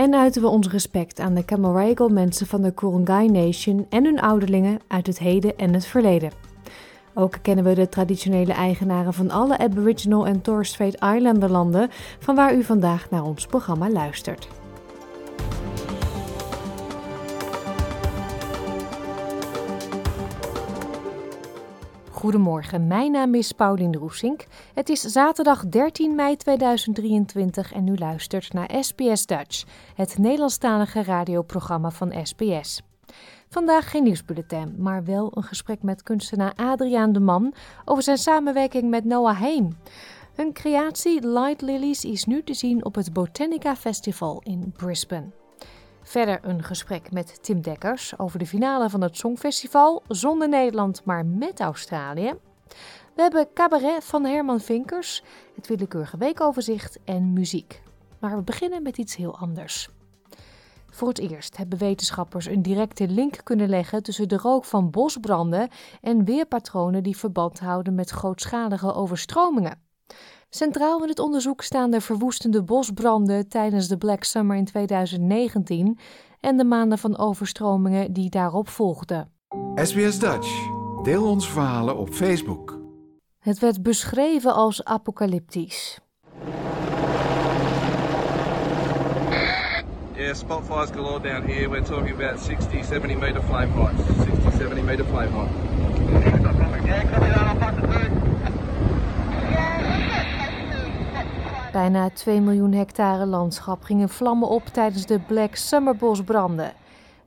en uiten we ons respect aan de Camaragal mensen van de Kurungay Nation en hun ouderlingen uit het heden en het verleden. Ook kennen we de traditionele eigenaren van alle Aboriginal en Torres Strait Islander landen, van waar u vandaag naar ons programma luistert. Goedemorgen, mijn naam is Paulien Roesink. Het is zaterdag 13 mei 2023 en u luistert naar SBS Dutch, het Nederlandstalige radioprogramma van SBS. Vandaag geen nieuwsbulletin, maar wel een gesprek met kunstenaar Adriaan de Man over zijn samenwerking met Noah Heem. Hun creatie Light Lilies is nu te zien op het Botanica Festival in Brisbane. Verder een gesprek met Tim Dekkers over de finale van het Songfestival, zonder Nederland maar met Australië. We hebben cabaret van Herman Vinkers, het willekeurige weekoverzicht en muziek. Maar we beginnen met iets heel anders. Voor het eerst hebben wetenschappers een directe link kunnen leggen tussen de rook van bosbranden en weerpatronen die verband houden met grootschalige overstromingen. Centraal in het onderzoek staan de verwoestende bosbranden tijdens de Black Summer in 2019 en de maanden van overstromingen die daarop volgden. SBS Dutch. Deel onze verhalen op Facebook. Het werd beschreven als apocalyptisch. Yeah, spot fires galore down here. We're talking about 60, 70 metre flame heights. 60, 70 metre flame height. Bijna 2 miljoen hectare landschap gingen vlammen op tijdens de Black Summer bosbranden.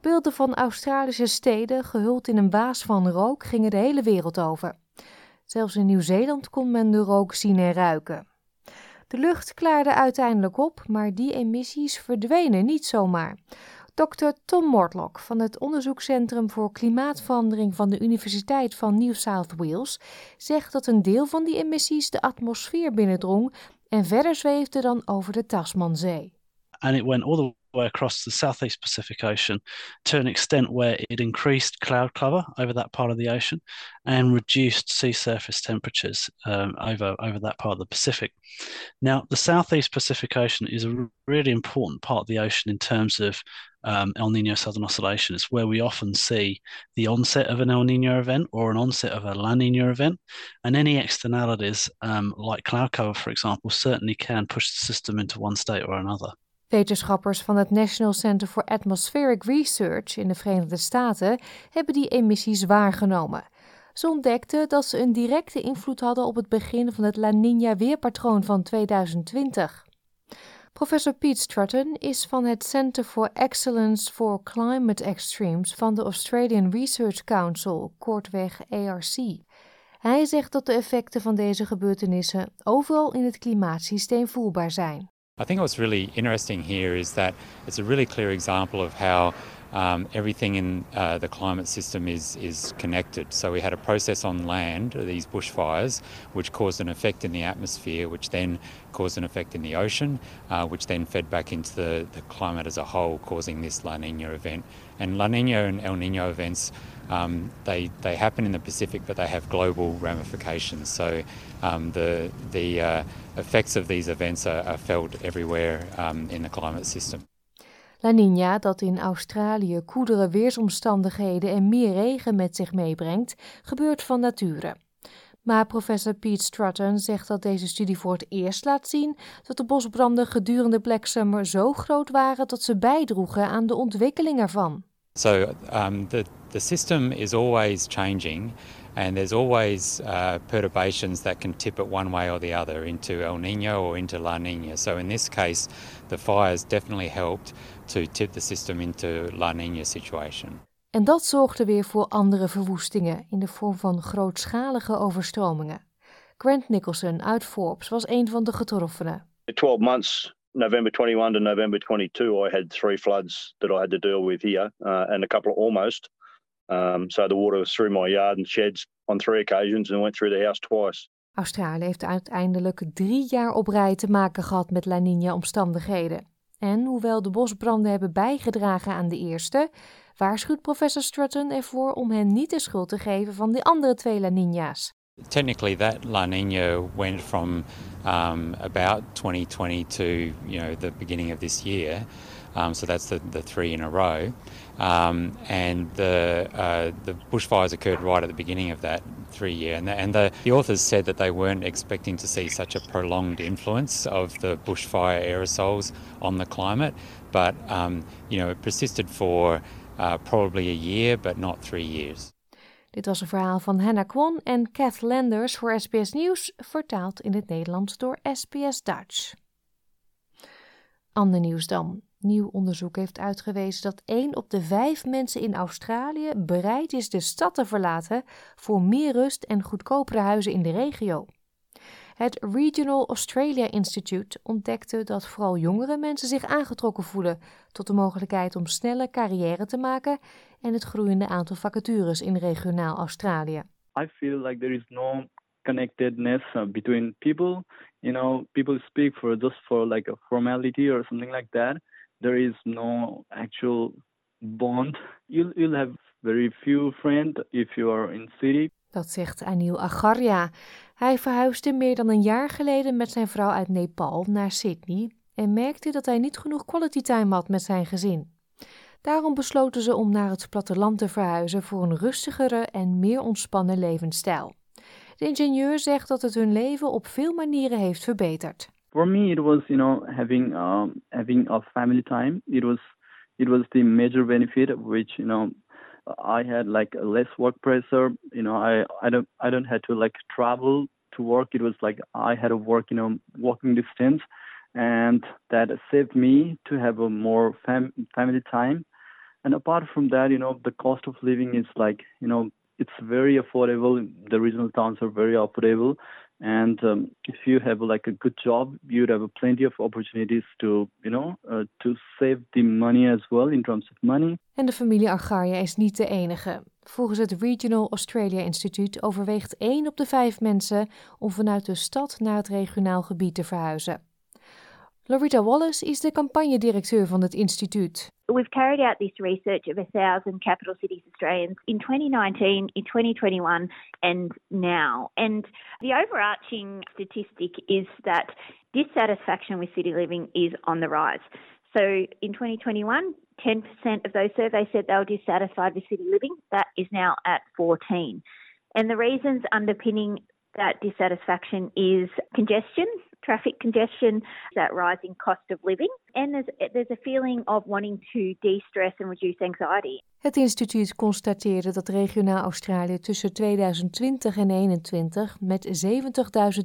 Beelden van Australische steden, gehuld in een waas van rook, gingen de hele wereld over. Zelfs in Nieuw-Zeeland kon men de rook zien en ruiken. De lucht klaarde uiteindelijk op, maar die emissies verdwenen niet zomaar. Dr. Tom Mortlock van het Onderzoekscentrum voor Klimaatverandering van de Universiteit van New South Wales zegt dat een deel van die emissies de atmosfeer binnendrong en verder zweefde dan over de Tasmanzee. And it went all the way across the southeast Pacific Ocean to an extent where it increased cloud cover over that part of the ocean and reduced sea surface temperatures um, over, over that part of the Pacific. Now, the southeast Pacific Ocean is a really important part of the ocean in terms of um, El Nino Southern Oscillation. It's where we often see the onset of an El Nino event or an onset of a La Nina event. And any externalities, um, like cloud cover, for example, certainly can push the system into one state or another. Wetenschappers van het National Center for Atmospheric Research in de Verenigde Staten hebben die emissies waargenomen. Ze ontdekten dat ze een directe invloed hadden op het begin van het La Nina weerpatroon van 2020. Professor Pete Strutton is van het Center for Excellence for Climate Extremes van de Australian Research Council, kortweg ARC. Hij zegt dat de effecten van deze gebeurtenissen overal in het klimaatsysteem voelbaar zijn. I think what's really interesting here is that it's a really clear example of how um, everything in uh, the climate system is is connected. So we had a process on land, these bushfires, which caused an effect in the atmosphere, which then caused an effect in the ocean, uh, which then fed back into the, the climate as a whole, causing this La Nina event. And La Nina and El Nino events, um, they they happen in the Pacific, but they have global ramifications. So um, the the uh, effects of these events are, are felt everywhere um, in the climate system. La Nina, dat in Australië koelere weersomstandigheden en meer regen met zich meebrengt, gebeurt van nature. Maar professor Pete Strutton zegt dat deze studie voor het eerst laat zien dat de bosbranden gedurende Black Summer zo groot waren dat ze bijdroegen aan de ontwikkeling ervan. So um, the the system is always changing, and there's always uh, perturbations that can tip it one way or the other into El Nino or into La Nina. So in this case, the fires definitely helped to tip the system into La Nina situation. En dat zorgde weer voor andere verwoestingen in de vorm van grootschalige overstromingen. Grant Nicholson uit Forbes was een van de getroffenen. 12 months, November 21 to November 22, I had three floods that I had to deal with here uh, and a couple of almost. Um, so the water was through my yard and sheds on three occasions and went through the house twice. Australië heeft uiteindelijk drie jaar op rij te maken gehad met La Nina-omstandigheden. En hoewel de bosbranden hebben bijgedragen aan de eerste, waarschuwt professor Strutton ervoor om hen niet de schuld te geven van de andere twee La Nina's. Technically, that La Nina went from um, about 2020 to you know the beginning of this year. Um, so that's the, the three in a row. Um, and the uh, the bushfires occurred right at the beginning of that three year. And, the, and the, the authors said that they weren't expecting to see such a prolonged influence of the bushfire aerosols on the climate. But um, you know, it persisted for uh, probably a year, but not three years. Dit was een verhaal van Hannah Kwon en Kath Landers voor SBS Nieuws, vertaald in het Nederlands door SBS Dutch. Ander nieuws dan. Nieuw onderzoek heeft uitgewezen dat 1 op de 5 mensen in Australië bereid is de stad te verlaten voor meer rust en goedkopere huizen in de regio. Het Regional Australia Institute ontdekte dat vooral jongere mensen zich aangetrokken voelen tot de mogelijkheid om snelle carrière te maken en het groeiende aantal vacatures in regionaal Australië. I feel like there is no connectedness uh, between people. You know, people speak for just for like a formality or something like that. There is no actual bond. You'll, you'll have very few friends if you are in city. Dat zegt Anil Agarya. Hij verhuisde meer dan een jaar geleden met zijn vrouw uit Nepal naar Sydney en merkte dat hij niet genoeg quality time had met zijn gezin. Daarom besloten ze om naar het platteland te verhuizen voor een rustigere en meer ontspannen levensstijl. De ingenieur zegt dat het hun leven op veel manieren heeft verbeterd. For me, it was you know having um, having a family time. It was it was the major benefit, which you know I had like less work pressure. You know, I I don't I don't have to like travel to work. It was like I had to work you know walking distance, and that saved me to have a more fam- family time. And apart from that, you know, the cost of living is like you know it's very affordable. The regional towns are very affordable. And um, if you have like a good job, you'd have plenty of opportunities to, you know, uh, to save the money as well in terms of money. En de familie Argaria is niet de enige. Volgens het Regional Australia Institute overweegt 1 op de 5 mensen om vanuit de stad naar het regionaal gebied te verhuizen. Lorita Wallace is de campagnedirecteur van het instituut. We've carried out this research of a thousand capital cities Australians in 2019, in 2021, and now. And the overarching statistic is that dissatisfaction with city living is on the rise. So in 2021, 10% of those surveys said they were dissatisfied with city living. That is now at 14. And the reasons underpinning that dissatisfaction is congestion, traffic congestion, that rising cost of living, and there's, there's a feeling of wanting to de-stress and reduce anxiety. Het instituut constateerde dat regionaal Australië tussen 2020 en 2021 met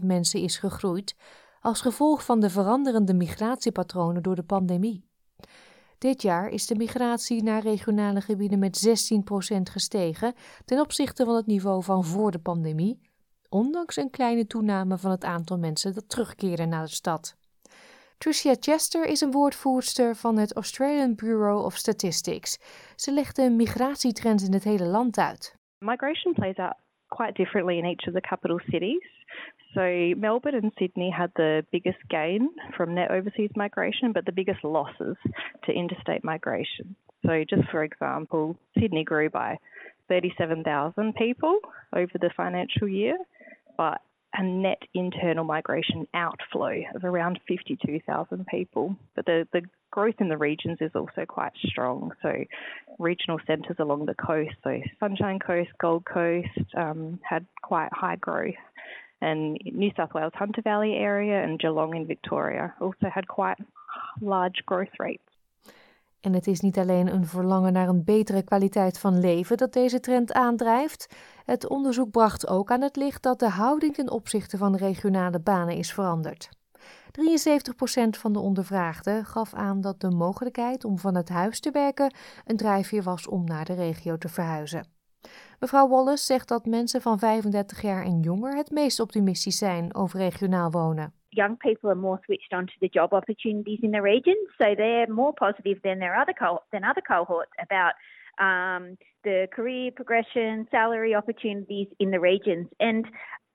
70.000 mensen is gegroeid als gevolg van de veranderende migratiepatronen door de pandemie. Dit jaar is de migratie naar regionale gebieden met 16% gestegen ten opzichte van het niveau van voor de pandemie, ondanks een kleine toename van het aantal mensen dat terugkeren naar de stad. Tricia Chester is een woordvoerster van het Australian Bureau of Statistics. Ze legt de migratietrends in het hele land uit. Migration plays out quite differently in each of the capital cities. So Melbourne and Sydney had the biggest gain from net overseas migration, but the biggest losses to interstate migration. So just for example, Sydney grew by 37,000 people over the financial year, but a net internal migration outflow of around 52,000 people. But the, the growth in the regions is also quite strong. So, regional centres along the coast, so Sunshine Coast, Gold Coast, um, had quite high growth. And New South Wales Hunter Valley area and Geelong in Victoria also had quite large growth rates. En het is niet alleen een verlangen naar een betere kwaliteit van leven dat deze trend aandrijft. Het onderzoek bracht ook aan het licht dat de houding ten opzichte van regionale banen is veranderd. 73% van de ondervraagden gaf aan dat de mogelijkheid om van het huis te werken een drijfveer was om naar de regio te verhuizen. Mevrouw Wallace zegt dat mensen van 35 jaar en jonger het meest optimistisch zijn over regionaal wonen. young people are more switched on to the job opportunities in the region, so they're more positive than their other than other cohorts about um, the career progression, salary opportunities in the regions. And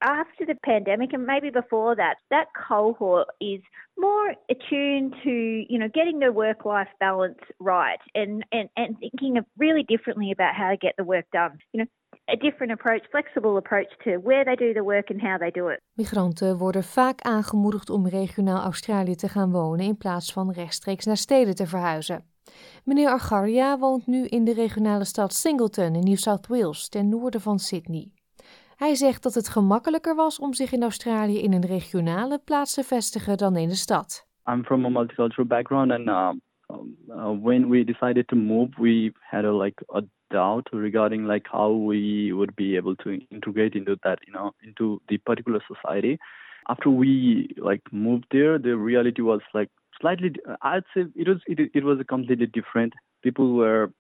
after the pandemic and maybe before that, that cohort is more attuned to, you know, getting their work life balance right and, and, and thinking of really differently about how to get the work done. You know, a different approach, flexible approach to where they do the work and how they do it. Migranten worden vaak aangemoedigd om regionaal Australië te gaan wonen in plaats van rechtstreeks naar steden te verhuizen. Meneer Argaria woont nu in de regionale stad Singleton in New South Wales, ten noorden van Sydney. Hij zegt dat het gemakkelijker was om zich in Australië in een regionale plaats te vestigen dan in de stad. I'm from a multicultural background, and uh, uh, when we decided to move, we had a like a doubt regarding like how we would be able to integrate into that, you know, into the particular society. After we like moved there, the reality was like slightly. I'd say it was it, it was completely different. People were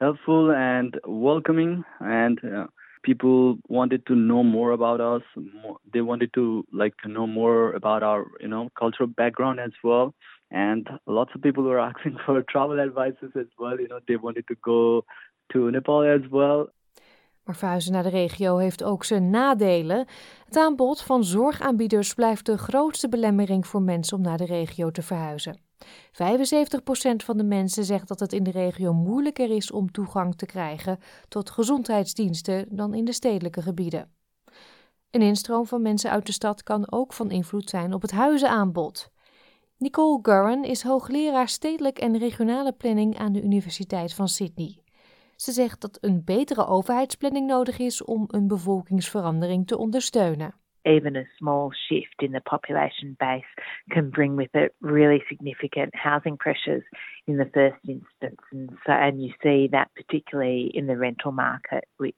helpful and welcoming, and uh, people wanted to know more about us. More, they wanted to like know more about our you know cultural background as well. And lots of people were asking for travel advices as well. You know, they wanted to go to Nepal as well. Maar verhuizen naar de regio heeft ook zijn nadelen. Het aanbod van zorgaanbieders blijft de grootste belemmering voor mensen om naar de regio te verhuizen. 75% van de mensen zegt dat het in de regio moeilijker is om toegang te krijgen tot gezondheidsdiensten dan in de stedelijke gebieden. Een instroom van mensen uit de stad kan ook van invloed zijn op het huizenaanbod. Nicole Gurren is hoogleraar stedelijk en regionale planning aan de Universiteit van Sydney. Ze zegt dat een betere overheidsplanning nodig is om een bevolkingsverandering te ondersteunen. even a small shift in the population base can bring with it really significant housing pressures in the first instance. And so, and you see that particularly in the rental market, which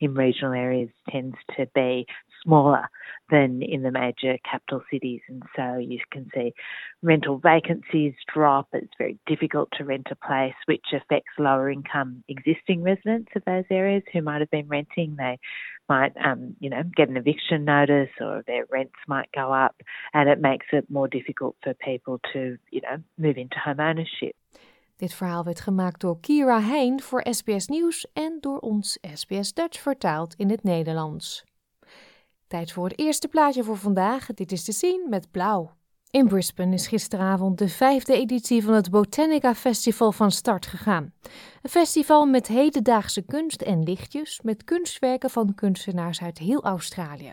in regional areas tends to be smaller than in the major capital cities. And so you can see rental vacancies drop. It's very difficult to rent a place, which affects lower income existing residents of those areas who might have been renting. They might, um, you know, get an eviction notice or their rents might go up, and it makes it more difficult for people to, you know, move into home ownership. Dit verhaal werd gemaakt door Kira Heijn voor SBS Nieuws en door ons SBS Dutch vertaald in het Nederlands. Tijd voor het eerste plaatje voor vandaag. Dit is te zien met blauw. In Brisbane is gisteravond de vijfde editie van het Botanica Festival van start gegaan. Een festival met hedendaagse kunst en lichtjes, met kunstwerken van kunstenaars uit heel Australië.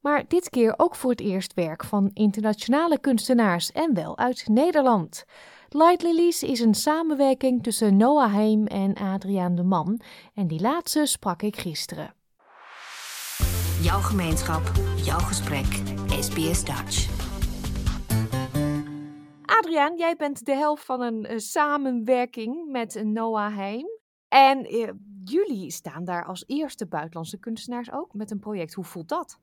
Maar dit keer ook voor het eerst werk van internationale kunstenaars en wel uit Nederland. Light Lilies is een samenwerking tussen Noah Heim en Adriaan de Man en die laatste sprak ik gisteren. Jouw gemeenschap, jouw gesprek, SBS Dutch. Adriaan, jij bent de helft van een uh, samenwerking met Noah Heim. En uh, jullie staan daar als eerste buitenlandse kunstenaars ook met een project. Hoe voelt dat?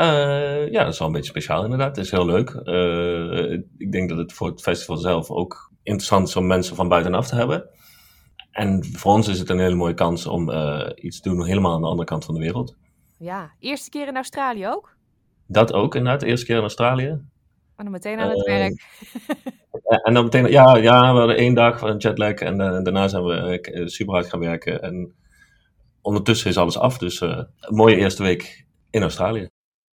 Uh, ja, dat is wel een beetje speciaal inderdaad. Het is heel leuk. ik denk dat het voor het festival zelf ook interessant is om mensen van buitenaf te hebben. En voor ons is het een hele mooie kans om iets te doen helemaal aan de andere kant van de wereld. Ja, eerste keer in Australië ook? Dat ook inderdaad, de eerste keer in Australië. En dan meteen aan het werk. en dan meteen, ja, ja, we hadden één dag van een jetlag en daarna zijn we super hard gaan werken. En ondertussen is alles af, dus een mooie eerste week in Australië.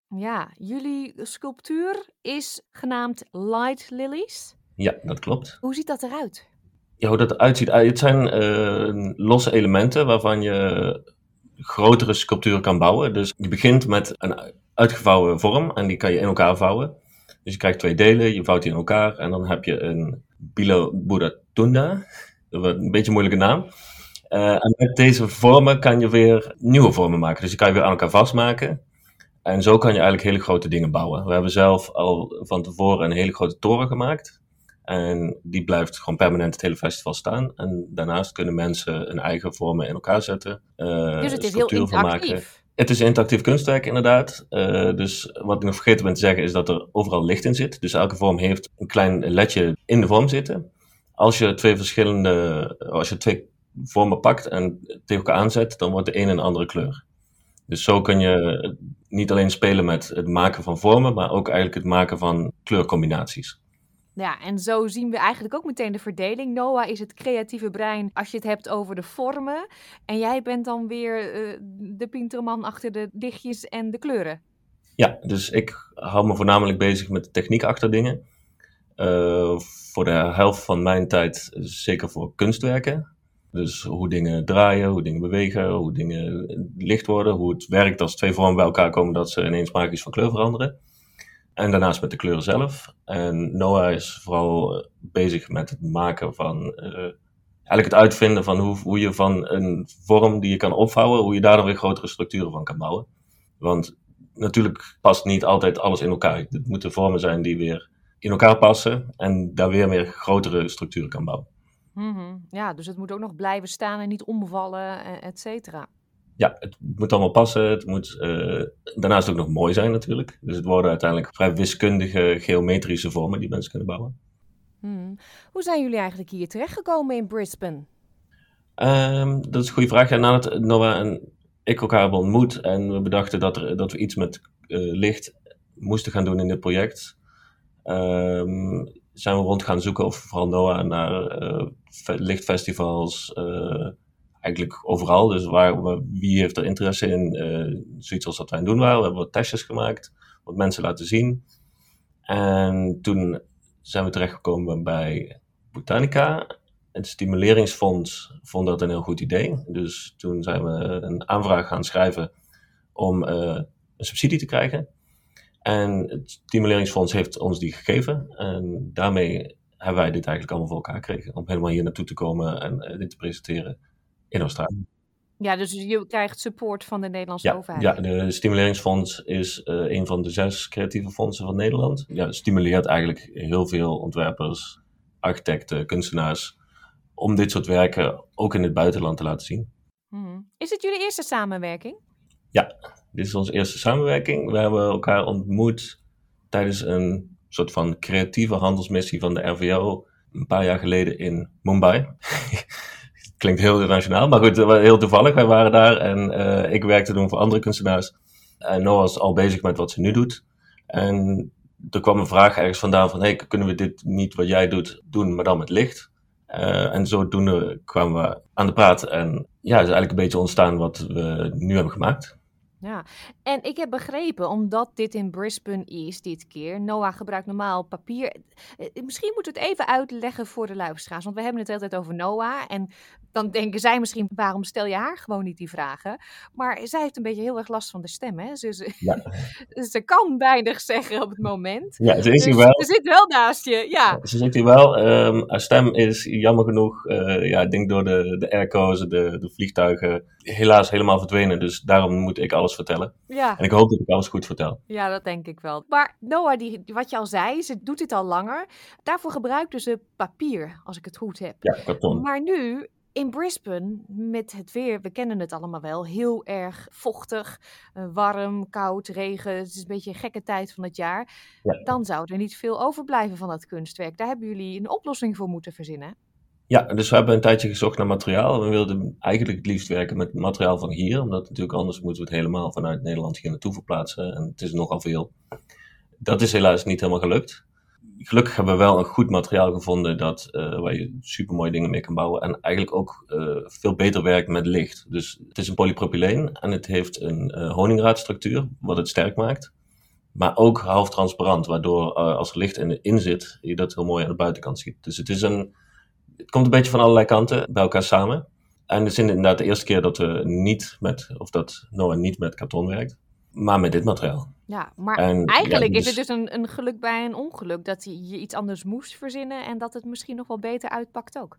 Ja, jullie sculptuur is genaamd Light Lilies. Ja, dat klopt. Hoe ziet dat eruit? Ja, hoe dat eruit ziet? Het zijn losse elementen waarvan je grotere sculpturen kan bouwen. Dus je begint met een uitgevouwen vorm en die kan je in elkaar vouwen. Dus je krijgt twee delen, je vouwt die in elkaar en dan heb je een Bilo Buddha Tunda. Een beetje een moeilijke naam. Uh, en met deze vormen kan je weer nieuwe vormen maken. Dus die kan je weer aan elkaar vastmaken. En zo kan je eigenlijk hele grote dingen bouwen. We hebben zelf al van tevoren een hele grote toren gemaakt. En die blijft gewoon permanent het hele festival staan. En daarnaast kunnen mensen hun eigen vormen in elkaar zetten. Uh, dus het is heel interactief. Maken. Het is interactief kunstwerk, inderdaad. Uh, dus wat ik nog vergeten ben te zeggen, is dat er overal licht in zit. Dus elke vorm heeft een klein ledje in de vorm zitten. Als je twee verschillende, als je twee vormen pakt en tegen elkaar aanzet, dan wordt de een een andere kleur. Dus zo kun je niet alleen spelen met het maken van vormen, maar ook eigenlijk het maken van kleurcombinaties. Ja, en zo zien we eigenlijk ook meteen de verdeling. Noah is het creatieve brein als je het hebt over de vormen. En jij bent dan weer uh, de pinterman achter de lichtjes en de kleuren. Ja, dus ik hou me voornamelijk bezig met de techniek achter dingen. Uh, voor de helft van mijn tijd zeker voor kunstwerken. Dus hoe dingen draaien, hoe dingen bewegen, hoe dingen licht worden, hoe het werkt als twee vormen bij elkaar komen dat ze ineens magisch van kleur veranderen. En daarnaast met de kleuren zelf. En Noah is vooral eh, bezig met het maken van, uh, eigenlijk het uitvinden van hoe, hoe je van een vorm die je kan opvouwen, hoe je daar dan weer grotere structuren van kan bouwen. Want natuurlijk past niet altijd alles in elkaar. Het moeten vormen zijn die weer in elkaar passen en daar weer meer grotere structuren kan bouwen. Mm -hmm. Ja, dus het moet ook nog blijven staan en niet omvallen, eh, et cetera. Ja, het moet allemaal passen. Het moet uh, daarnaast ook nog mooi zijn natuurlijk. Dus het worden uiteindelijk vrij wiskundige geometrische vormen die mensen kunnen bouwen. Hmm. Hoe zijn jullie eigenlijk hier terechtgekomen in Brisbane? Um, dat is een goede vraag. Ja, nadat Noah en ik elkaar hebben ontmoet en we bedachten dat, er, dat we iets met uh, licht moesten gaan doen in dit project, um, zijn we rond gaan zoeken, of vooral Noah, naar uh, lichtfestivals, uh, eigenlijk overal. Dus waar, wie heeft er interesse in? Uh, zoiets als dat wij aan doen waren. We hebben wat testjes gemaakt, wat mensen laten zien. En toen zijn we terechtgekomen bij Botanica. Het Stimuleringsfonds vond dat een heel goed idee. Dus toen zijn we een aanvraag gaan schrijven om een subsidie te krijgen. En het Stimuleringsfonds heeft ons die gegeven. En daarmee hebben wij dit eigenlijk allemaal voor elkaar gekregen. Om helemaal hier naartoe te komen en uh, dit te presenteren in Australië. Ja, dus je krijgt support van de Nederlandse ja, overheid. Ja, de Stimuleringsfonds is uh, een van de zes creatieve fondsen van Nederland. Ja, stimuleert eigenlijk heel veel ontwerpers, architecten, kunstenaars om dit soort werken ook in het buitenland te laten zien. Hmm. Is het jullie eerste samenwerking? Ja, dit is onze eerste samenwerking. We hebben elkaar ontmoet tijdens een soort van creatieve handelsmissie van de RVO een paar jaar geleden in Mumbai. Klinkt heel internationaal, maar goed, heel toevallig. Wij waren daar en uh, ik werkte toen voor andere kunstenaars. En Noah was al bezig met wat ze nu doet. En er kwam een vraag ergens vandaan van, hey, kunnen we dit niet wat jij doet doen, maar dan met licht? Uh, en zodoende kwamen we aan de praat en ja, is eigenlijk een beetje ontstaan wat we nu hebben gemaakt. Ja, en ik heb begrepen, omdat dit in Brisbane is dit keer, Noah gebruikt normaal papier. Misschien moeten we het even uitleggen voor de luisteraars, want we hebben het altijd over Noah. En dan denken zij misschien, waarom stel je haar gewoon niet die vragen? Maar zij heeft een beetje heel erg last van de stem, hè? Ze, ze, ja. ze kan weinig zeggen op het moment. Ja, ze is dus, hier wel. Ze zit wel naast je, ja. Ze zit hier wel. Um, haar stem is jammer genoeg, uh, ja, ik denk door de, de airco's, de, de vliegtuigen, helaas helemaal verdwenen. Dus daarom moet ik alles vertellen. Ja. En ik hoop dat ik alles goed vertel. Ja, dat denk ik wel. Maar Noah, die, wat je al zei, ze doet dit al langer. Daarvoor gebruikte ze papier, als ik het goed heb. Ja, karton. Maar nu in Brisbane, met het weer, we kennen het allemaal wel, heel erg vochtig, uh, warm, koud, regen. Het is een beetje een gekke tijd van het jaar. Ja. Dan zou er niet veel overblijven van dat kunstwerk. Daar hebben jullie een oplossing voor moeten verzinnen. Ja, dus we hebben een tijdje gezocht naar materiaal. We wilden eigenlijk het liefst werken met materiaal van hier, omdat natuurlijk anders moeten we het helemaal vanuit Nederland hier naartoe verplaatsen. En het is nogal veel. Dat is helaas niet helemaal gelukt gelukkig hebben we wel een goed materiaal gevonden dat, uh, waar je super mooie dingen mee kan bouwen. En eigenlijk ook uh, veel beter werkt met licht. Dus het is een polypropyleen en het heeft een uh, honingraadstructuur, wat het sterk maakt. Maar ook half transparant, waardoor als er licht in zit, je dat heel mooi aan de buitenkant ziet. Dus het, is een, het komt een beetje van allerlei kanten bij elkaar samen. En het is inderdaad de eerste keer dat we niet met, of dat Noah niet met karton werkt, maar met dit materiaal. Ja, maar En, eigenlijk ja, is het dus- dus een, een geluk bij een ongeluk dat je iets anders moest verzinnen en dat het misschien nog wel beter uitpakt ook.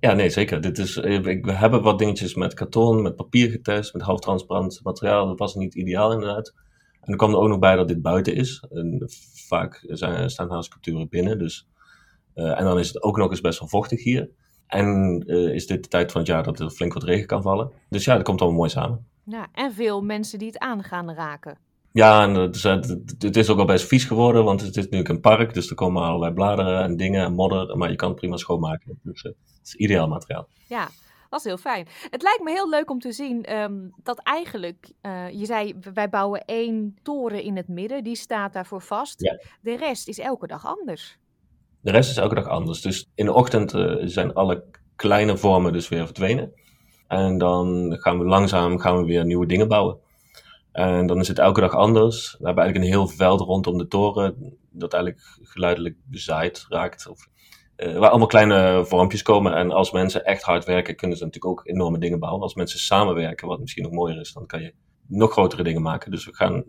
Ja, nee, zeker. Dit is, eh, ik- we hebben wat dingetjes met karton, met papier getest, met halftransparant materiaal. Dat was niet ideaal inderdaad. En er kwam er ook nog bij dat dit buiten is. En vaak zijn, staan haar sculpturen binnen. Dus, eh, en dan is het ook nog eens best wel vochtig hier. En eh, is dit de tijd van het jaar dat er flink wat regen kan vallen. Dus ja, dat komt allemaal mooi samen. Ja, en veel mensen die het aan gaan raken. Ja, en het is, het, is ook al best vies geworden, want het is nu een park. Dus er komen allerlei bladeren en dingen en modder. Maar je kan het prima schoonmaken. Dus eh, het is ideaal materiaal. Ja, dat is heel fijn. Het lijkt me heel leuk om te zien ehm, dat eigenlijk, eh, je zei, wij bouwen één toren in het midden, die staat daarvoor vast. Ja. De rest is elke dag anders. De rest is elke dag anders. Dus in de ochtend uh, zijn alle kleine vormen dus weer verdwenen. En dan gaan we langzaam gaan we weer nieuwe dingen bouwen. En dan is het elke dag anders. We hebben eigenlijk een heel veld rondom de toren dat eigenlijk geluidelijk bezaaid raakt. Of, uh, waar allemaal kleine vormpjes komen. En als mensen echt hard werken, kunnen ze natuurlijk ook enorme dingen bouwen. Als mensen samenwerken, wat misschien nog mooier is, dan kan je nog grotere dingen maken. Dus we gaan,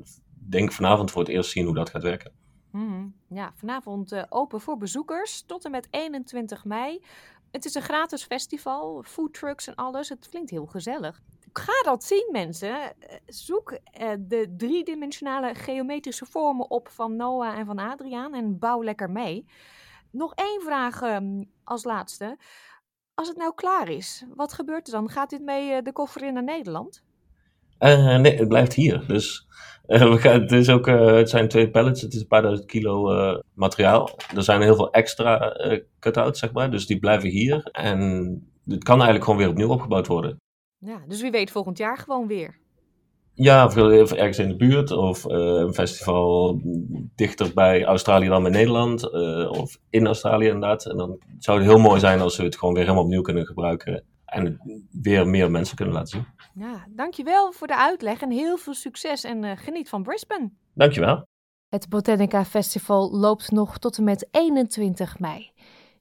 denk vanavond voor het eerst zien hoe dat gaat werken. Mm, ja, vanavond uh, open voor bezoekers tot en met 21 mei. Het is een gratis festival, foodtrucks en alles. Het klinkt heel gezellig. Ga dat zien, mensen. Eh, zoek uh, de driedimensionale geometrische vormen op van Noah en van Adriaan en bouw lekker mee. Nog één vraag um, als laatste. Als het nou klaar is, wat gebeurt er dan? Gaat dit mee uh, de koffer in naar Nederland? nee, het blijft hier. Dus we gaan, het, is ook, het zijn twee pallets, het is een paar duizend kilo materiaal. Er zijn heel veel extra cut-outs, zeg maar. Dus die blijven hier. En het kan eigenlijk gewoon weer opnieuw opgebouwd worden. Ja, dus wie weet volgend jaar gewoon weer. Ja, of ergens in de buurt, of uh, een festival dichter bij Australië dan bij Nederland, uh, of in Australië inderdaad. En dan zou het heel mooi zijn als we het gewoon weer helemaal opnieuw kunnen gebruiken en weer meer mensen kunnen laten zien. Ja, dankjewel voor de uitleg en heel veel succes en uh, geniet van Brisbane. Dankjewel. Het Botanica Festival loopt nog tot en met 21 mei.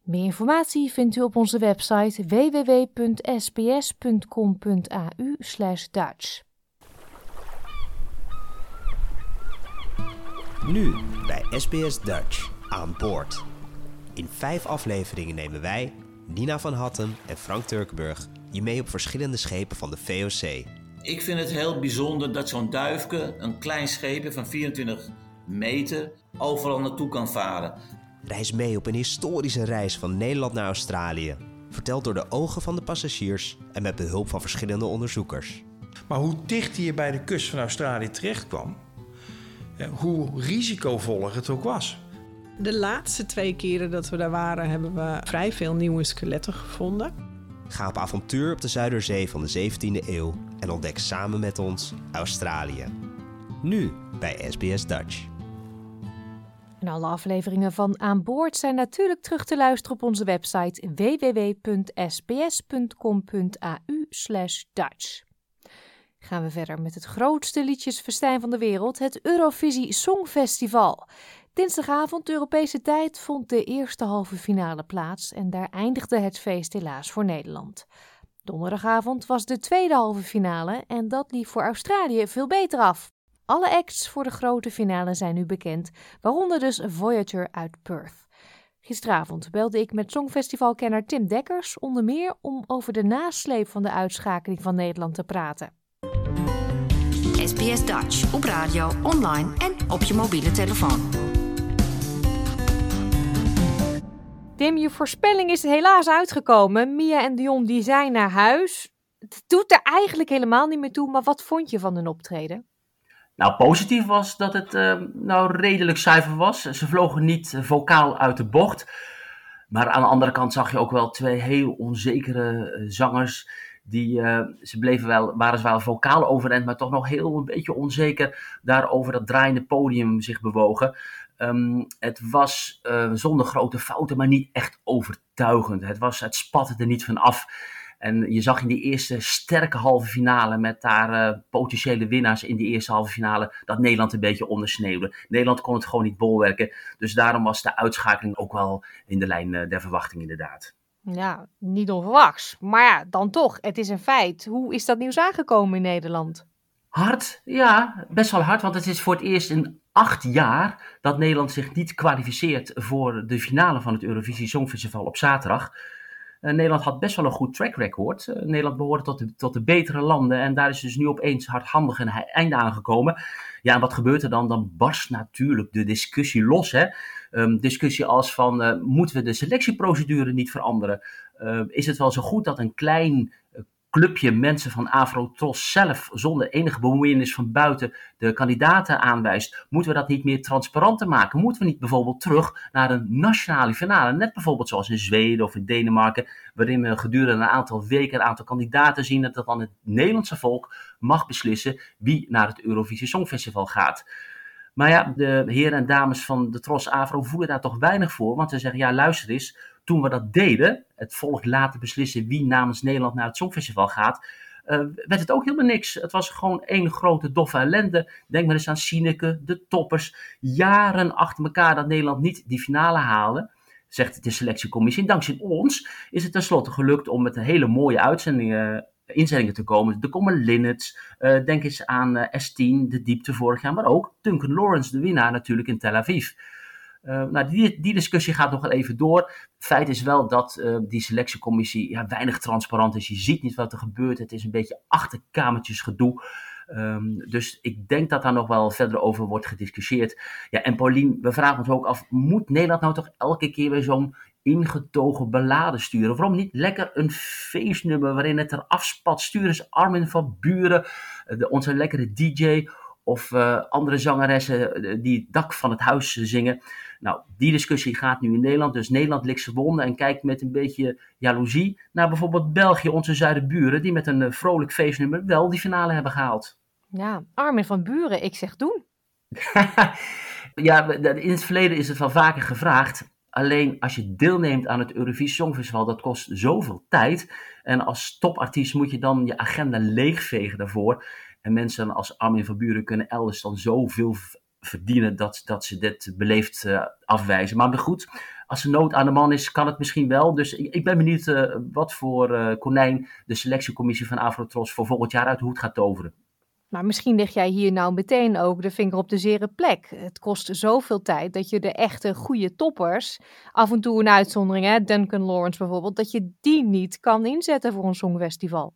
Meer informatie vindt u op onze website www.sbs.com.au/dutch. Nu bij SBS Dutch aan boord. In vijf afleveringen nemen wij, Nina van Hatten en Frank Turkenburg, je mee op verschillende schepen van de VOC. Ik vind het heel bijzonder dat zo'n duifke, een klein scheepje van 24 meter, overal naartoe kan varen. Reis mee op een historische reis van Nederland naar Australië. Verteld door de ogen van de passagiers en met behulp van verschillende onderzoekers. Maar hoe dicht hij bij de kust van Australië terecht kwam, hoe risicovoller het ook was. De laatste twee keren dat we daar waren, hebben we vrij veel nieuwe skeletten gevonden. Ga op avontuur op de Zuiderzee van de 17e eeuw en ontdek samen met ons Australië. Nu bij SBS Dutch. En alle afleveringen van Aan Boord zijn natuurlijk terug te luisteren op onze website www.sbs.com.au/dutch. Gaan we verder met het grootste liedjesfestijn van de wereld, het Eurovisie Songfestival. Dinsdagavond Europese tijd vond de eerste halve finale plaats en daar eindigde het feest helaas voor Nederland. Donderdagavond was de tweede halve finale en dat liep voor Australië veel beter af. Alle acts voor de grote finale zijn nu bekend, waaronder dus Voyager uit Perth. Gisteravond belde ik met Songfestivalkenner Tim Dekkers onder meer om over de nasleep van de uitschakeling van Nederland te praten. SBS Dutch op radio, online en op je mobiele telefoon. Tim, je voorspelling is helaas uitgekomen. Mia en Dion die zijn naar huis. Het doet er eigenlijk helemaal niet meer toe, maar wat vond je van hun optreden? Nou, positief was dat het uh, nou redelijk zuiver was. Ze vlogen niet vocaal uit de bocht. Maar aan de andere kant zag je ook wel twee heel onzekere zangers. Die, uh, ze bleven wel, waren ze wel vocaal overeind, maar toch nog heel een beetje onzeker daar over dat draaiende podium zich bewogen. Um, het was zonder grote fouten, maar niet echt overtuigend. Het, was, het spatte er niet van af. En je zag in die eerste sterke halve finale met daar uh, potentiële winnaars in die eerste halve finale dat Nederland een beetje ondersneeuwde. Nederland kon het gewoon niet bolwerken. Dus daarom was de uitschakeling ook wel in de lijn uh, der verwachting inderdaad. Ja, niet onverwachts. Maar ja, dan toch, het is een feit. Hoe is dat nieuws aangekomen in Nederland? Hard, ja, best wel hard. Want het is voor het eerst in acht jaar dat Nederland zich niet kwalificeert voor de finale van het Eurovisie Songfestival op zaterdag. Uh, Nederland had best wel een goed track record. Uh, Nederland behoorde tot de, tot de betere landen. En daar is dus nu opeens hardhandig een einde aangekomen. Ja, en wat gebeurt er dan? Dan barst natuurlijk de discussie los. Hè? Um, discussie als van, uh, moeten we de selectieprocedure niet veranderen? is het wel zo goed dat een klein clubje mensen van Afrotros zelf, zonder enige bemoeienis van buiten, de kandidaten aanwijst. Moeten we dat niet meer transparanter maken? Moeten we niet bijvoorbeeld terug naar een nationale finale? Net bijvoorbeeld zoals in Zweden of in Denemarken, waarin we gedurende een aantal weken een aantal kandidaten zien dat dan het Nederlandse volk mag beslissen wie naar het Eurovisie Songfestival gaat. Maar ja, de heren en dames van de Tros Afro voelen daar toch weinig voor. Want ze zeggen, ja luister eens, toen we dat deden, het volk laten beslissen wie namens Nederland naar het Songfestival gaat, uh, werd het ook helemaal niks. Het was gewoon één grote doffe ellende. Denk maar eens aan Sineke, de toppers. Jaren achter elkaar dat Nederland niet die finale haalde, zegt de selectiecommissie. En dankzij ons is het tenslotte gelukt om met een hele mooie uitzendingen inzendingen te komen. De Common Linnets, uh, denk eens aan uh, S10, de diepte vorig jaar, maar ook Duncan Lawrence, de winnaar natuurlijk in Tel Aviv. Uh, nou, die, die discussie gaat nog wel even door. Feit is wel dat uh, die selectiecommissie ja, weinig transparant is. Je ziet niet wat er gebeurt. Het is een beetje achterkamertjes gedoe. Um, dus ik denk dat daar nog wel verder over wordt gediscussieerd. Ja, en Paulien, we vragen ons ook af: moet Nederland nou toch elke keer weer zo'n ingetogen beladen sturen? Waarom niet lekker een feestnummer waarin het er afspat? Stuur eens Armin van Buren, de, onze lekkere DJ of uh, andere zangeressen die het dak van het huis zingen. Nou, die discussie gaat nu in Nederland. Dus Nederland ligt zijn wonden en kijkt met een beetje jaloezie naar bijvoorbeeld België, onze zuidenburen, die met een uh, vrolijk feestnummer wel die finale hebben gehaald. Ja, Armin van Buren, ik zeg doen. ja, in het verleden is het wel vaker gevraagd. Alleen als je deelneemt aan het Eurovisie Songfestival, dat kost zoveel tijd. En als topartiest moet je dan je agenda leegvegen daarvoor. En mensen als Armin van Buren kunnen elders dan zoveel verdienen dat, dat ze dit beleefd uh, afwijzen. Maar goed, als er nood aan de man is, kan het misschien wel. Dus ik, ik ben benieuwd uh, wat voor uh, konijn de selectiecommissie van Afrotros voor volgend jaar uit de hoed gaat toveren. Maar misschien lig jij hier nou meteen ook de vinger op de zere plek. Het kost zoveel tijd dat je de echte goede toppers, af en toe een uitzondering, hè, Duncan Lawrence bijvoorbeeld, dat je die niet kan inzetten voor een songfestival.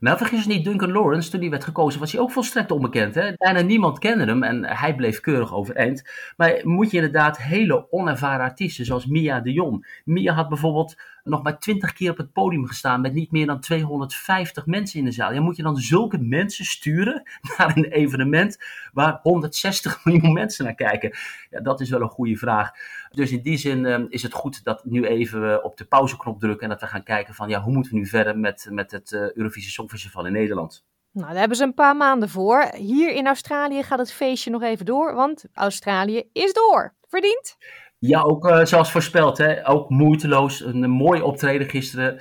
Nou, vergis je niet, Duncan Lawrence, toen hij werd gekozen, was hij ook volstrekt onbekend. Hè? Bijna niemand kende hem en hij bleef keurig overeind. Maar moet je inderdaad hele onervaren artiesten, zoals Mia de Jong. Mia had bijvoorbeeld nog maar twintig keer op het podium gestaan met niet meer dan 250 mensen in de zaal. Ja, moet je dan zulke mensen sturen naar een evenement waar 160 miljoen mensen naar kijken? Ja, dat is wel een goede vraag. Dus in die zin um, is het goed dat nu even uh, op de pauzeknop drukken en dat we gaan kijken van ja, hoe moeten we nu verder met, met het uh, Eurovisie Songfestival in Nederland? Nou, daar hebben ze een paar maanden voor. Hier in Australië gaat het feestje nog even door, want Australië is door. Verdiend? Ja, ook uh, zoals voorspeld. Hè? Ook moeiteloos. Een, een mooi optreden gisteren.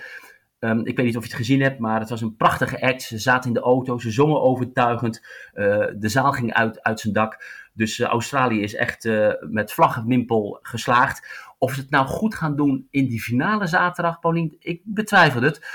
Um, ik weet niet of je het gezien hebt, maar het was een prachtige act. Ze zaten in de auto, ze zongen overtuigend. Uh, de zaal ging uit, uit zijn dak. Dus uh, Australië is echt met vlag en wimpel geslaagd. Of ze het nou goed gaan doen in die finale zaterdag, Paulien, ik betwijfel het.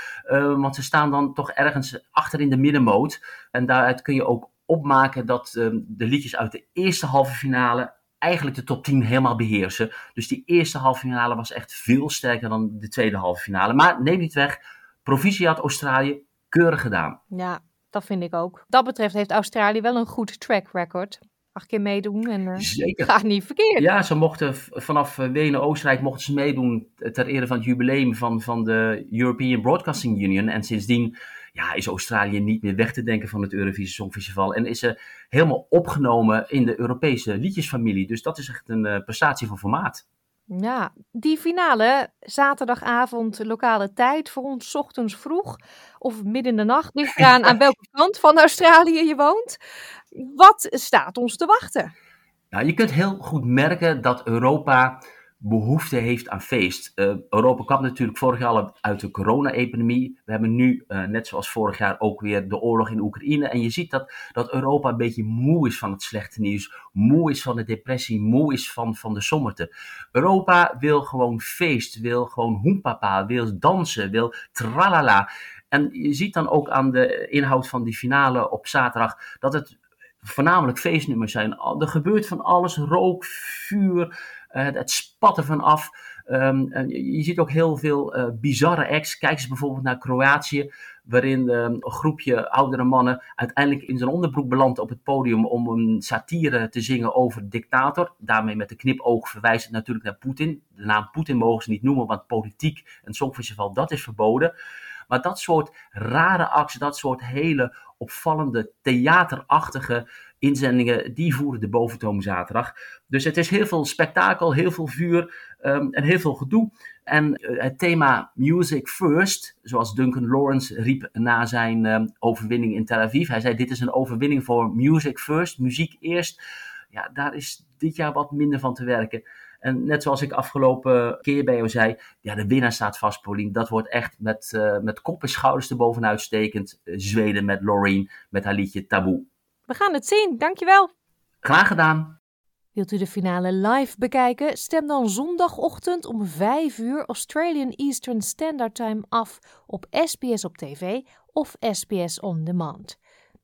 want ze staan dan toch ergens achter in de middenmoot. En daaruit kun je ook opmaken dat um, de liedjes uit de eerste halve finale eigenlijk de top 10 helemaal beheersen. Dus die eerste halve finale was echt veel sterker dan de tweede halve finale. Maar neem niet weg, proficiat Australië, keurig gedaan. Ja, dat vind ik ook. Dat betreft heeft Australië wel een goed track record. Acht keer meedoen en uh, Zeker. gaat niet verkeerd. Ja, ze mochten vanaf Wenen, Oostenrijk mochten ze meedoen ter ere van het jubileum van, van de European Broadcasting Union. En sindsdien ja, is Australië niet meer weg te denken van het Eurovisie Songfestival. En is ze helemaal opgenomen in de Europese liedjesfamilie. Dus dat is echt een uh, prestatie van formaat. Ja, die finale, zaterdagavond lokale tijd, voor ons ochtends vroeg of midden in de nacht, ligt eraan aan welke kant van Australië je woont. Wat staat ons te wachten? Nou, je kunt heel goed merken dat Europa behoefte heeft aan feest. Uh, Europa kwam natuurlijk vorig jaar al uit de corona-epidemie. We hebben nu, uh, net zoals vorig jaar, ook weer de oorlog in Oekraïne. En je ziet dat, dat Europa een beetje moe is van het slechte nieuws. Moe is van de depressie, moe is van, van de sommerte. Europa wil gewoon feest, wil gewoon hoempapa, wil dansen, wil tralala. En je ziet dan ook aan de inhoud van die finale op zaterdag dat het voornamelijk feestnummers zijn. Er gebeurt van alles, rook, vuur, het spat ervan af. Um, je, ziet ook heel veel uh, bizarre acts. Kijk eens bijvoorbeeld naar Kroatië, waarin um, een groepje oudere mannen uiteindelijk in zijn onderbroek belandt op het podium om een satire te zingen over dictator. Daarmee met de knipoog verwijst natuurlijk naar Poetin. De naam Poetin mogen ze niet noemen, want politiek en songfestival, dat is verboden. Maar dat soort rare acts, dat soort hele opvallende theaterachtige inzendingen, die voeren de boventoon zaterdag. Dus het is heel veel spektakel, heel veel vuur um, en heel veel gedoe. En uh, het thema Music First, zoals Duncan Lawrence riep na zijn um, overwinning in Tel Aviv. Hij zei: Dit is een overwinning voor Music First, muziek eerst. Ja, daar is dit jaar wat minder van te werken. En net zoals ik afgelopen keer bij jou zei, ja, de winnaar staat vast, Paulien. Dat wordt echt met, uh, met kop en schouders erboven uitstekend. Uh, Zweden met Loreen, met haar liedje Taboe. We gaan het zien, dankjewel. Graag gedaan. Wilt u de finale live bekijken? Stem dan zondagochtend om 5 uur Australian Eastern Standard Time af op SBS op tv of SBS On Demand.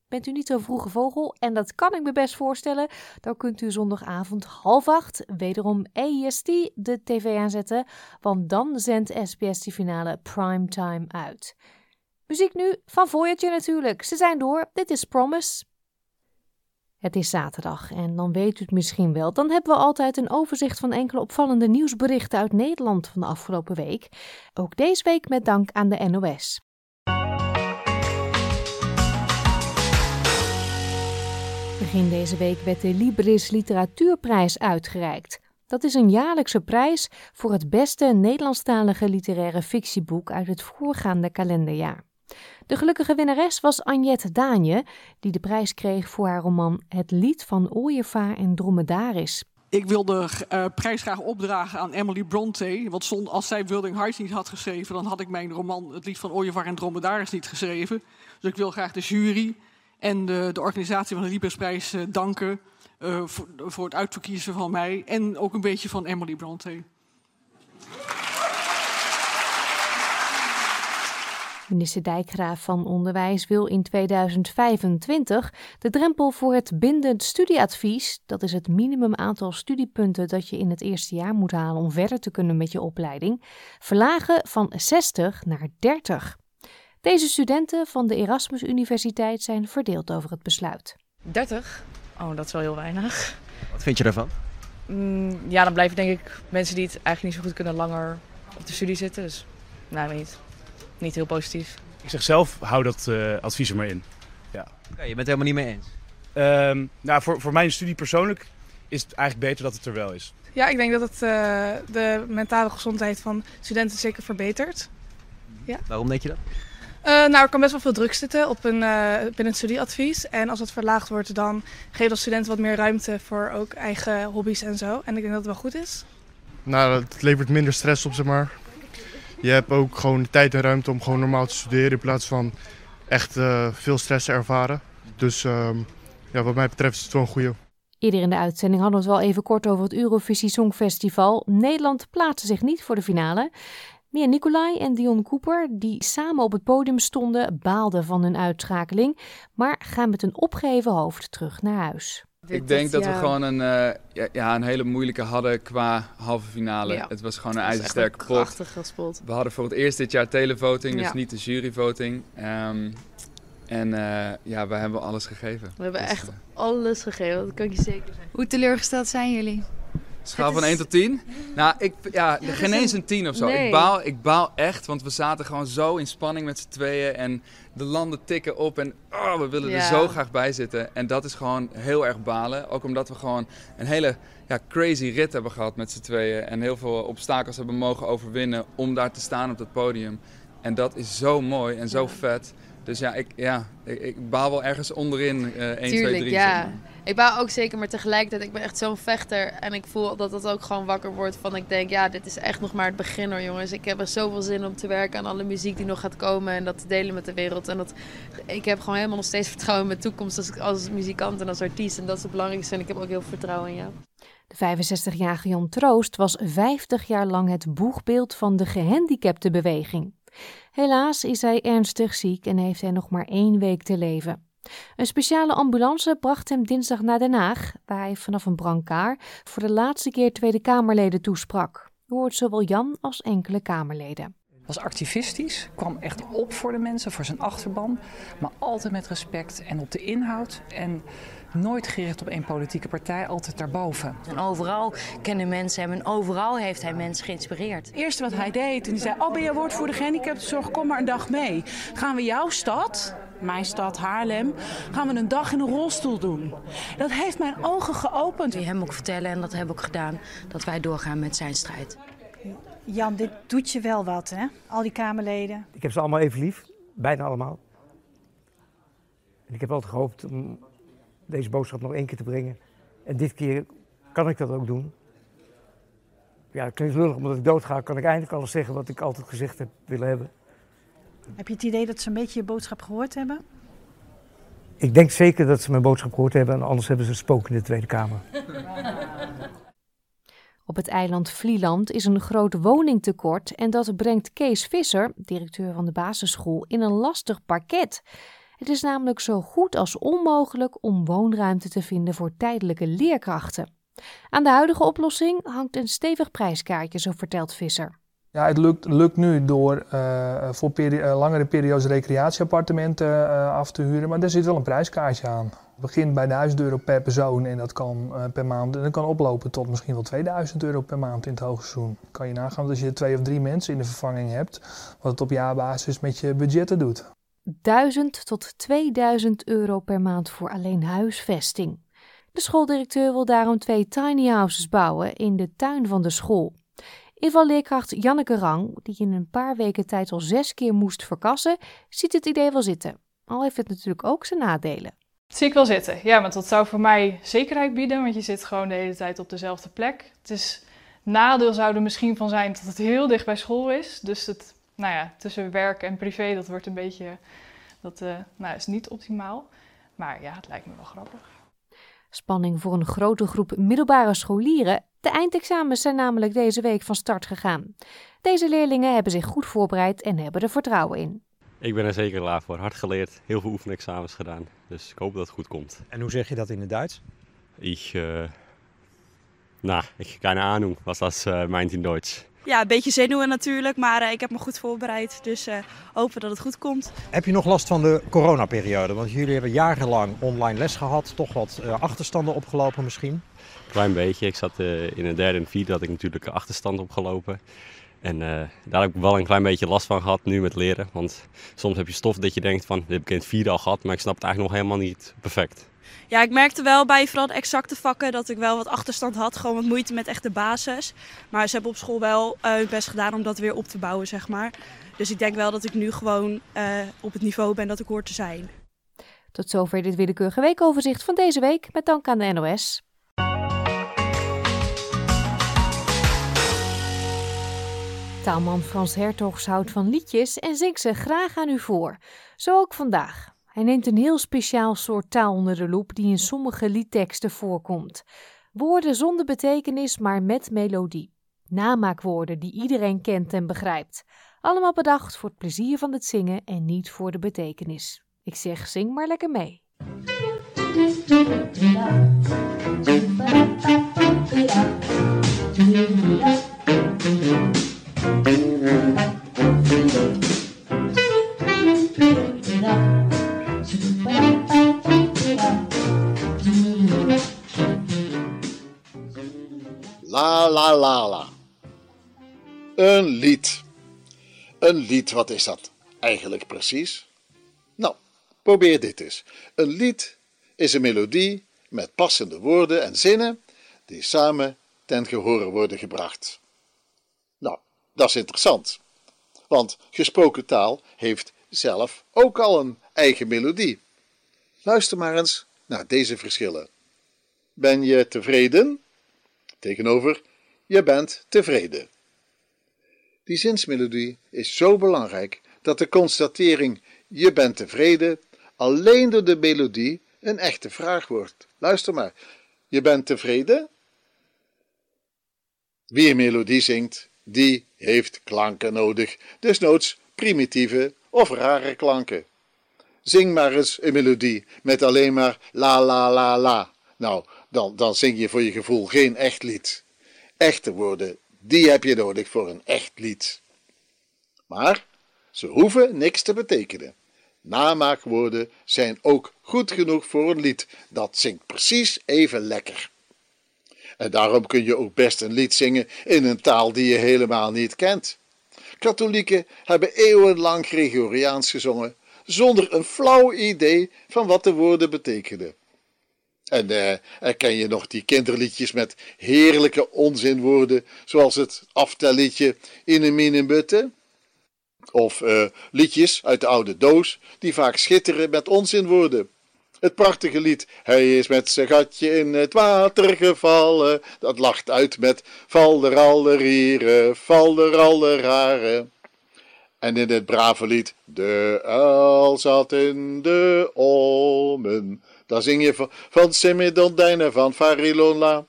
Bent u niet zo'n vroege vogel, en dat kan ik me best voorstellen, dan kunt u zondagavond half acht wederom AEST de tv aanzetten, want dan zendt SBS die finale primetime uit. Muziek nu van Voyager natuurlijk. Ze zijn door. Dit is Promise. Het is zaterdag en dan weet u het misschien wel. Dan hebben we altijd een overzicht van enkele opvallende nieuwsberichten uit Nederland van de afgelopen week. Ook deze week met dank aan de NOS. Begin deze week werd de Libris Literatuurprijs uitgereikt. Dat is een jaarlijkse prijs voor het beste Nederlandstalige literaire fictieboek uit het voorgaande kalenderjaar. De gelukkige winnares was Agnette Daanje, die de prijs kreeg voor haar roman Het lied van Ooievaar en Dromedaris. Ik wil de uh, prijs graag opdragen aan Emily Bronte. Want als zij Wilding Heights niet had geschreven, dan had ik mijn roman Het lied van Ooievaar en Dromedaris niet geschreven. Dus ik wil graag de jury en de, de organisatie van de Librisprijs uh, danken uh, voor, voor, het uitverkiezen van mij en ook een beetje van Emily Bronte. Minister Dijkgraaf van Onderwijs wil in 2025 de drempel voor het bindend studieadvies, dat is het minimum aantal studiepunten dat je in het eerste jaar moet halen om verder te kunnen met je opleiding, verlagen van 60 naar 30. Deze studenten van de Erasmus Universiteit zijn verdeeld over het besluit. 30? Oh, dat is wel heel weinig. Wat vind je daarvan? Mm, ja, dan blijven denk ik mensen die het eigenlijk niet zo goed kunnen langer op de studie zitten. Dus, nou, niet niet heel positief. Ik zeg zelf, hou dat uh, advies er maar in. Ja. Okay, je bent het helemaal niet mee eens? Um, nou, voor, voor mijn studie persoonlijk is het eigenlijk beter dat het er wel is. Ja, ik denk dat het uh, de mentale gezondheid van studenten zeker verbetert. Ja. Waarom denk je dat? Uh, nou, er kan best wel veel druk zitten op een, binnen het studieadvies. En als het verlaagd wordt, dan geeft dat studenten wat meer ruimte voor ook eigen hobby's en zo. En ik denk dat het wel goed is. Nou, het levert minder stress op, zeg maar je hebt ook gewoon tijd en ruimte om gewoon normaal te studeren in plaats van echt uh, veel stress te ervaren. Dus uh, ja, wat mij betreft is het wel een goede. Eerder in de uitzending hadden we het wel even kort over het Eurovisie Songfestival. Nederland plaatste zich niet voor de finale. Mia Nicolai en Dion Cooper, die samen op het podium stonden, baalden van hun uitschakeling, maar gaan met een opgeheven hoofd terug naar huis. Ik denk dat we gewoon een, uh, ja, ja, een hele moeilijke hadden qua halve finale. Ja. Het was gewoon een ijzersterke pot. gespeeld. We hadden voor het eerst dit jaar televoting, dus Ja. niet de juryvoting. Ehm, en eh, ja, we hebben alles gegeven. We hebben Dus, echt eh, alles gegeven, dat kan ik je zeker zeggen. Hoe teleurgesteld zijn jullie? Schaal van is- 1 tot 10? Nou, ik, ja, dat geen eens een- een 10 of zo. Nee. Ik, baal, ik baal echt, want we zaten gewoon zo in spanning met z'n tweeën. En de landen tikken op en oh, we willen er zo graag bij zitten. En dat is gewoon heel erg balen. Ook omdat we gewoon een hele ja, crazy rit hebben gehad met z'n tweeën. En heel veel obstakels hebben mogen overwinnen om daar te staan op het podium. En dat is zo mooi en zo vet. Dus ja, ik, ja, ik, ik baal wel ergens onderin eh 1, 2, 3. Tuurlijk, ja. Ik baal ook zeker, maar tegelijkertijd, ik ben echt zo'n vechter. En ik voel dat dat ook gewoon wakker wordt van, ik denk, ja, dit is echt nog maar het begin hoor, jongens. Ik heb er zoveel zin om te werken aan alle muziek die nog gaat komen en dat te delen met de wereld. En dat, ik heb gewoon helemaal nog steeds vertrouwen in mijn toekomst als, als muzikant en als artiest. En dat is het belangrijkste. En ik heb ook heel veel vertrouwen in jou. De 65-jarige Jan Troost was 50 jaar lang het boegbeeld van de gehandicaptenbeweging. Helaas is hij ernstig ziek en heeft hij nog maar één week te leven. Een speciale ambulance bracht hem dinsdag naar Den Haag, waar hij vanaf een brancard voor de laatste keer Tweede Kamerleden toesprak. U hoort zowel Jan als enkele Kamerleden. was activistisch, kwam echt op voor de mensen, voor zijn achterban. Maar altijd met respect en op de inhoud. En nooit gericht op één politieke partij, altijd daarboven. En overal kennen mensen hem en overal heeft hij mensen geïnspireerd. Het eerste wat hij deed, en die zei: Oh, ben je woordvoerder gehandicaptenzorg? Kom maar een dag mee. Gaan we jouw stad, mijn stad Haarlem, gaan we een dag in een rolstoel doen. Dat heeft mijn ogen geopend. Die hem ook vertellen, en dat hebben we ook gedaan, dat wij doorgaan met zijn strijd. Jan, dit doet je wel wat, hè? Al die Kamerleden. Ik heb ze allemaal even lief, bijna allemaal. En ik heb altijd gehoopt om deze boodschap nog één keer te brengen. En dit keer kan ik dat ook doen. Ja, het klinkt lullig, omdat ik doodga, kan ik eindelijk alles zeggen wat ik altijd gezegd heb willen hebben. Heb je het idee dat ze een beetje je boodschap gehoord hebben? Ik denk zeker dat ze mijn boodschap gehoord hebben en anders hebben ze een spook in de Tweede Kamer. Op het eiland Vlieland is een groot woningtekort en dat brengt Kees Visser, directeur van de basisschool, in een lastig parket. Het is namelijk zo goed als onmogelijk om woonruimte te vinden voor tijdelijke leerkrachten. Aan de huidige oplossing hangt een stevig prijskaartje, zo vertelt Visser. Ja, het lukt, lukt nu door uh, voor uh, langere periodes recreatieappartementen uh, af te huren, maar daar zit wel een prijskaartje aan. Het begint bij 1000 euro per persoon en dat kan per maand en dat kan oplopen tot misschien wel 2000 euro per maand in het hoogseizoen. Kan je nagaan dat als je twee of drie mensen in de vervanging hebt, wat het op jaarbasis met je budgetten doet. 1000 tot 2000 euro per maand voor alleen huisvesting. De schooldirecteur wil daarom twee tiny houses bouwen in de tuin van de school. Invalleerkracht Janneke Rang, die in een paar weken tijd al zes keer moest verkassen, ziet het idee wel zitten. Al heeft het natuurlijk ook zijn nadelen. Zie ik wel zitten. Ja, want dat zou voor mij zekerheid bieden, want je zit gewoon de hele tijd op dezelfde plek. Het is nadeel zou er misschien van zijn dat het heel dicht bij school is. Dus het, nou ja, tussen werk en privé, dat wordt een beetje, dat uh, nou, is niet optimaal. Maar ja, het lijkt me wel grappig. Spanning voor een grote groep middelbare scholieren. De eindexamens zijn namelijk deze week van start gegaan. Deze leerlingen hebben zich goed voorbereid en hebben er vertrouwen in. Ik ben er zeker klaar voor. Hard geleerd, heel veel oefenexamens gedaan. Dus ik hoop dat het goed komt. En hoe zeg je dat in het Duits? Ik, uh, nou, ik keine Ahnung, was dat uh, meint in Duits. Ja, een beetje zenuwen natuurlijk, maar uh, ik heb me goed voorbereid. Dus uh, hopen dat het goed komt. Heb je nog last van de coronaperiode? Want jullie hebben jarenlang online les gehad. Toch wat uh, achterstanden opgelopen misschien? Klein beetje. Ik zat in een derde en vierde had ik natuurlijk een achterstand opgelopen. En daar heb ik wel een klein beetje last van gehad nu met leren. Want soms heb je stof dat je denkt van, dit heb ik in het vierde al gehad. Maar ik snap het eigenlijk nog helemaal niet perfect. Ja, ik merkte wel bij vooral exacte vakken dat ik wel wat achterstand had. Gewoon wat moeite met echt de basis. Maar ze hebben op school wel uh, hun best gedaan om dat weer op te bouwen, zeg maar. Dus ik denk wel dat ik nu gewoon uh, op het niveau ben dat ik hoor te zijn. Tot zover dit willekeurige weekoverzicht van deze week met dank aan de NOS. Taalman Frans Hertogs houdt van liedjes en zingt ze graag aan u voor. Zo ook vandaag. Hij neemt een heel speciaal soort taal onder de loep die in sommige liedteksten voorkomt. Woorden zonder betekenis, maar met melodie. Namaakwoorden die iedereen kent en begrijpt. Allemaal bedacht voor het plezier van het zingen en niet voor de betekenis. Ik zeg, zing maar lekker mee. La la la la. Een lied. Een lied, wat is dat eigenlijk precies? Nou, probeer dit eens. Een lied is een melodie met passende woorden en zinnen die samen ten gehore worden gebracht. Nou, dat is interessant, want gesproken taal heeft zelf ook al een eigen melodie. Luister maar eens naar deze verschillen. Ben je tevreden? Tegenover je bent tevreden. Die zinsmelodie is zo belangrijk dat de constatering je bent tevreden alleen door de melodie een echte vraag wordt. Luister maar. Je bent tevreden? Wie een melodie zingt, die heeft klanken nodig, desnoods primitieve of rare klanken. Zing maar eens een melodie met alleen maar la la la la. Nou, dan, dan zing je voor je gevoel geen echt lied. Echte woorden, die heb je nodig voor een echt lied. Maar ze hoeven niks te betekenen. Namaakwoorden zijn ook goed genoeg voor een lied. Dat zingt precies even lekker. En daarom kun je ook best een lied zingen in een taal die je helemaal niet kent. Katholieken hebben eeuwenlang Gregoriaans gezongen, zonder een flauw idee van wat de woorden betekenen. En uh, ken je nog die kinderliedjes met heerlijke onzinwoorden, zoals het aftelliedje in een minenbutte? Of uh, liedjes uit de oude doos, die vaak schitteren met onzinwoorden. Het prachtige lied, hij is met zijn gatje in het water gevallen, dat lacht uit met val er alle rieren, val er alle raren. En in het brave lied, de uil zat in de olmen, daar zing je van, van Semidondijnen van Farilonla.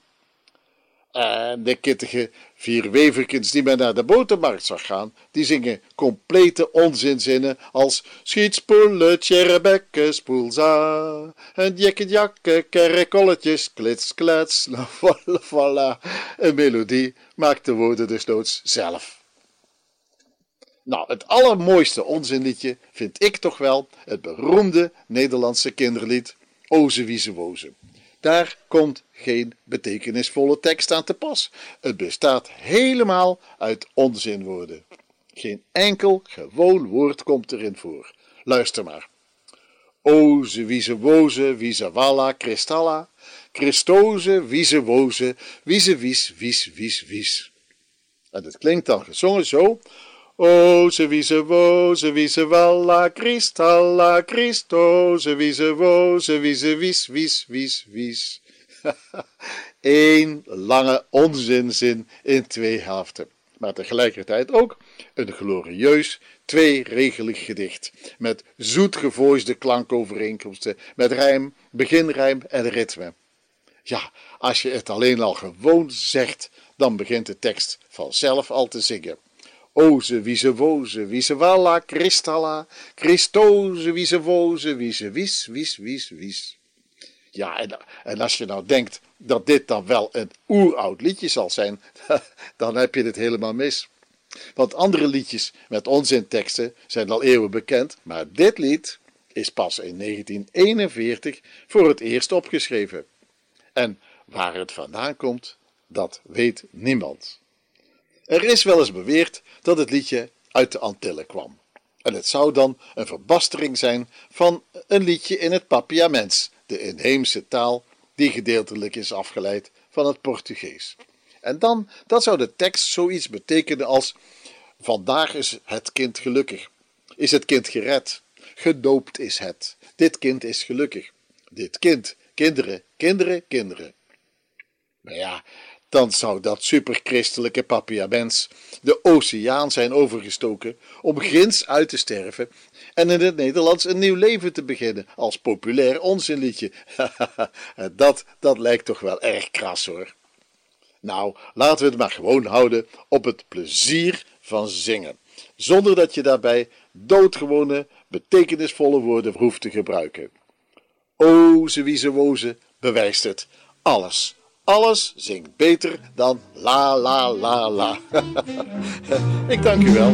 En de kittige vier weverkens die men naar de botermarkt zag gaan, die zingen complete onzinzinnen als schietspoelen, tjerrebekken, spoelza, en jekke kerrekolletjes, klits, klets, la voilà, voilà. Een melodie maakt de woorden dus noods zelf. Nou, het allermooiste onzinliedje vind ik toch wel het beroemde Nederlandse kinderlied Oze Wieze Woze. Daar komt geen betekenisvolle tekst aan te pas. Het bestaat helemaal uit onzinwoorden. Geen enkel gewoon woord komt erin voor. Luister maar. Oze, wieze, woze, wieze, walla, kristalla. Christoze, wieze, woze, wieze, wies, wies, wies, wies. En het klinkt dan gezongen zo. Oze, wieze, woze, wieze, walla, kristalla, Christoze, wieze, woze, wieze, wies, wies, wies, wies. Eén lange onzinzin in twee helften, maar tegelijkertijd ook een glorieus tweeregelig gedicht met zoetgevoisde klankovereenkomsten, met rijm, beginrijm en ritme. Ja, als je het alleen al gewoon zegt, dan begint de tekst vanzelf al te zingen. Oze, wie ze woze, wie ze walla, kristalla, Christoze, wie ze woze, wie ze wies, wies, wies, wies. Ja, en, en als je nou denkt dat dit dan wel een oeroud liedje zal zijn, dan heb je het helemaal mis. Want andere liedjes met onzinteksten zijn al eeuwen bekend, maar dit lied is pas in 1941 voor het eerst opgeschreven. En waar het vandaan komt, dat weet niemand. Er is wel eens beweerd dat het liedje uit de Antillen kwam. En het zou dan een verbastering zijn van een liedje in het Papiaments, de inheemse taal die gedeeltelijk is afgeleid van het Portugees. En dan, dat zou de tekst zoiets betekenen als: Vandaag is het kind gelukkig. Is het kind gered? Gedoopt is het. Dit kind is gelukkig. Dit kind, kinderen, kinderen, kinderen. Maar ja, dan zou dat superchristelijke papiaments de oceaan zijn overgestoken om grins uit te sterven en in het Nederlands een nieuw leven te beginnen als populair onzinliedje. dat, dat lijkt toch wel erg kras hoor. Nou, laten we het maar gewoon houden op het plezier van zingen, zonder dat je daarbij doodgewone, betekenisvolle woorden hoeft te gebruiken. O, ze woze bewijst het. Alles, alles zingt beter dan la la la la. Ik dank u wel.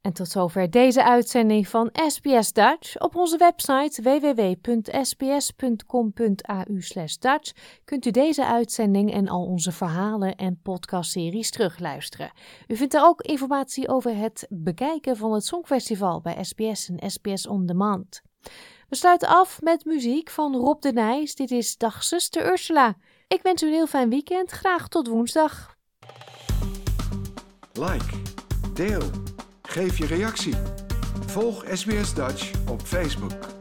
En tot zover deze uitzending van SBS Dutch. Op onze website www.sbs.com.au/dutch kunt u deze uitzending en al onze verhalen en podcastseries terugluisteren. U vindt er ook informatie over het bekijken van het Songfestival bij SBS en SBS On Demand. We sluiten af met muziek van Rob de Nijs. Dit is Dag Zuster Ursula. Ik wens u een heel fijn weekend. Graag tot woensdag. Like, deel, geef je reactie. Volg SBS Dutch op Facebook.